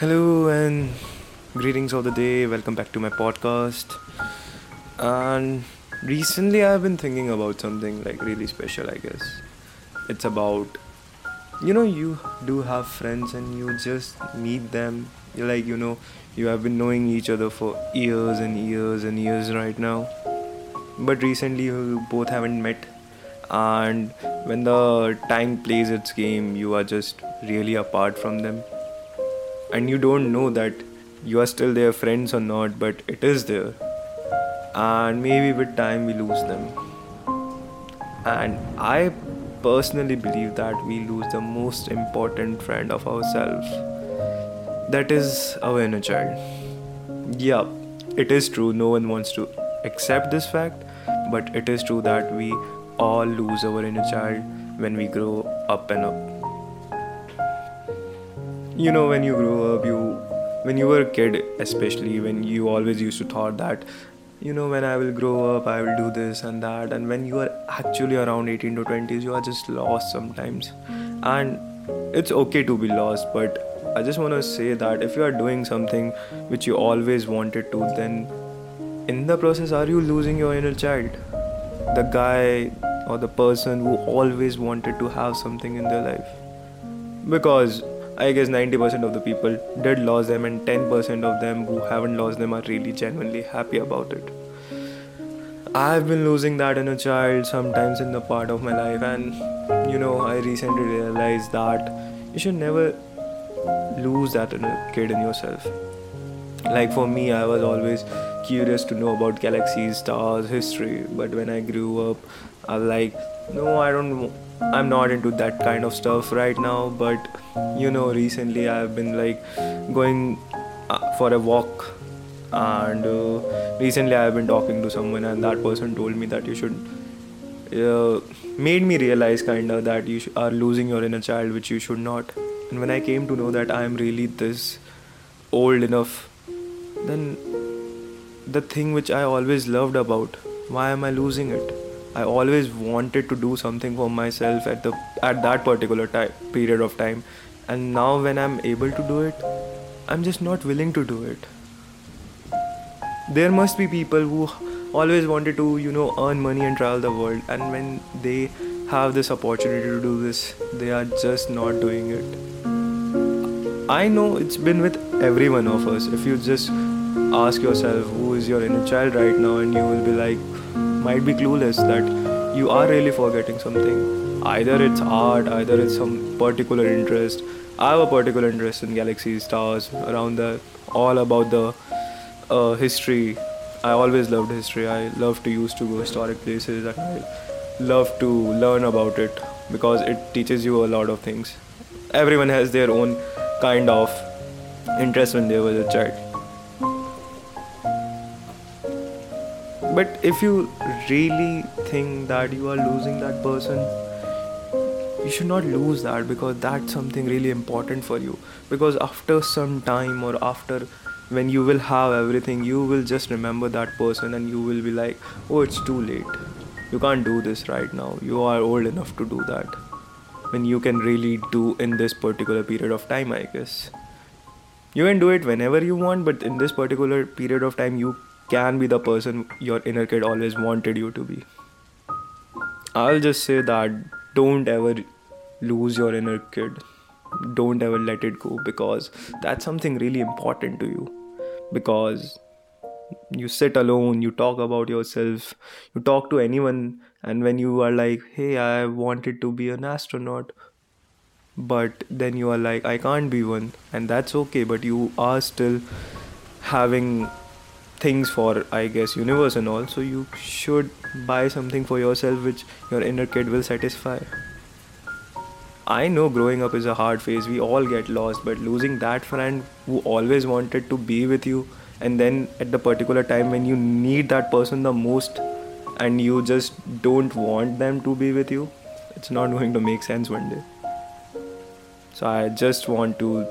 Hello and greetings of the day. Welcome back to my podcast. And recently I've been thinking about something like really special, I guess. It's about you know you do have friends and you just meet them. You're like, you know, you have been knowing each other for years and years and years right now. But recently you both haven't met and when the time plays its game, you are just really apart from them and you don't know that you are still their friends or not but it is there. And maybe with time we lose them. And i personally believe that we lose the most important friend of ourselves. That is our inner child. Yeah it is true. No one wants to accept this fact but it is true that we all lose our inner child when we grow up and up you know when you grow up you when you were a kid especially when you always used to thought that you know when i will grow up i will do this and that. And when you are actually around 18 to 20s you are just lost sometimes. Mm. And it's okay to be lost but i just want to say that if you are doing something which you always wanted to then in the process are you losing your inner child? The guy or the person who always wanted to have something in their life? Because I guess 90% of the people did lose them, and 10% of them who haven't lost them are really genuinely happy about it. I've been losing that in a child sometimes in the part of my life, and you know, I recently realized that you should never lose that in a kid in yourself. Like for me, I was always curious to know about galaxies, stars, history, but when I grew up, I was like, no, I don't I'm not into that kind of stuff right now, but you know, recently I've been like going uh, for a walk, and uh, recently I've been talking to someone, and that person told me that you should. Uh, made me realize kinda that you sh- are losing your inner child, which you should not. And when I came to know that I'm really this old enough, then the thing which I always loved about, why am I losing it? I always wanted to do something for myself at the at that particular time period of time. And now when I'm able to do it I'm just not willing to do it. There must be people who always wanted to you know earn money and travel the world. And when they have this opportunity to do this they are just not doing it. I know it's been with every one of us. If you just ask yourself who is your inner child right now and you will be like might be clueless that you are really forgetting something. Either it's art, either it's some particular interest. I have a particular interest in galaxies, stars, around the all about the uh, history. I always loved history. I love to used to go historic places I love to learn about it because it teaches you a lot of things. Everyone has their own kind of interest when they were a child. But if you really think that you are losing that person, you should not lose that because that's something really important for you. Because after some time or after when you will have everything, you will just remember that person and you will be like, oh, it's too late. You can't do this right now. You are old enough to do that. When you can really do in this particular period of time, I guess. You can do it whenever you want, but in this particular period of time, you can be the person your inner kid always wanted you to be. I'll just say that don't ever lose your inner kid. Don't ever let it go because that's something really important to you. Because you sit alone, you talk about yourself, you talk to anyone, and when you are like, hey, I wanted to be an astronaut, but then you are like, I can't be one, and that's okay, but you are still having things for i guess universe and all so you should buy something for yourself which your inner kid will satisfy. I know growing up is a hard phase. We all get lost but losing that friend who always wanted to be with you and then at the particular time when you need that person the most and you just don't want them to be with you it's not going to make sense one day. So i just want to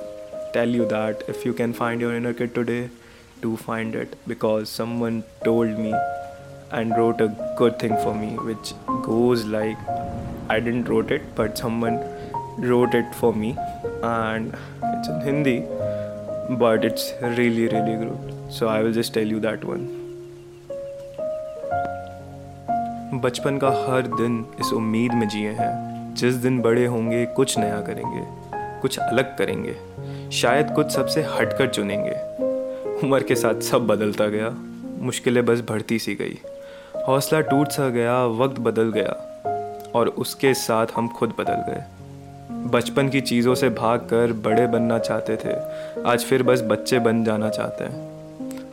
tell you that if you can find your inner kid today to find it because someone told me and wrote a good thing for me which goes like I didn't wrote it but someone wrote it for me and it's in Hindi but it's really, really good. So I will just tell you that one. बचपन का हर दिन इस उम्मीद में जिए हैं जिस दिन बड़े होंगे कुछ नया करेंगे कुछ अलग करेंगे शायद कुछ सबसे हटकर चुनेंगे उम्र के साथ सब बदलता गया। मुश्किलें बस बढ़ती सी गई। हौसला टूट सा गया, वक्त बदल गया, और उसके साथ हम खुद बदल गए। बचपन की चीज़ों से भाग कर बड़े बनना चाहते थे। आज फिर बस बच्चे बन जाना चाहते हैं।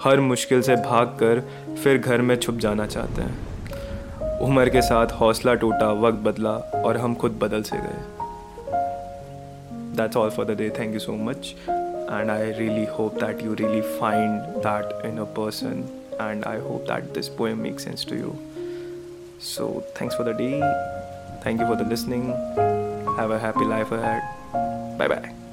हर मुश्किल से भाग कर फिर घर में छुप जाना चाहते हैं। उम्र के साथ हौसला टूटा, वक्त बदला, और हम खुद बदल से गए। That's all for the day thank you so much and I really hope that you really find that in a person and I hope that this poem makes sense to you. So thanks for the day. Thank you for the listening. Have a happy life ahead. Bye bye.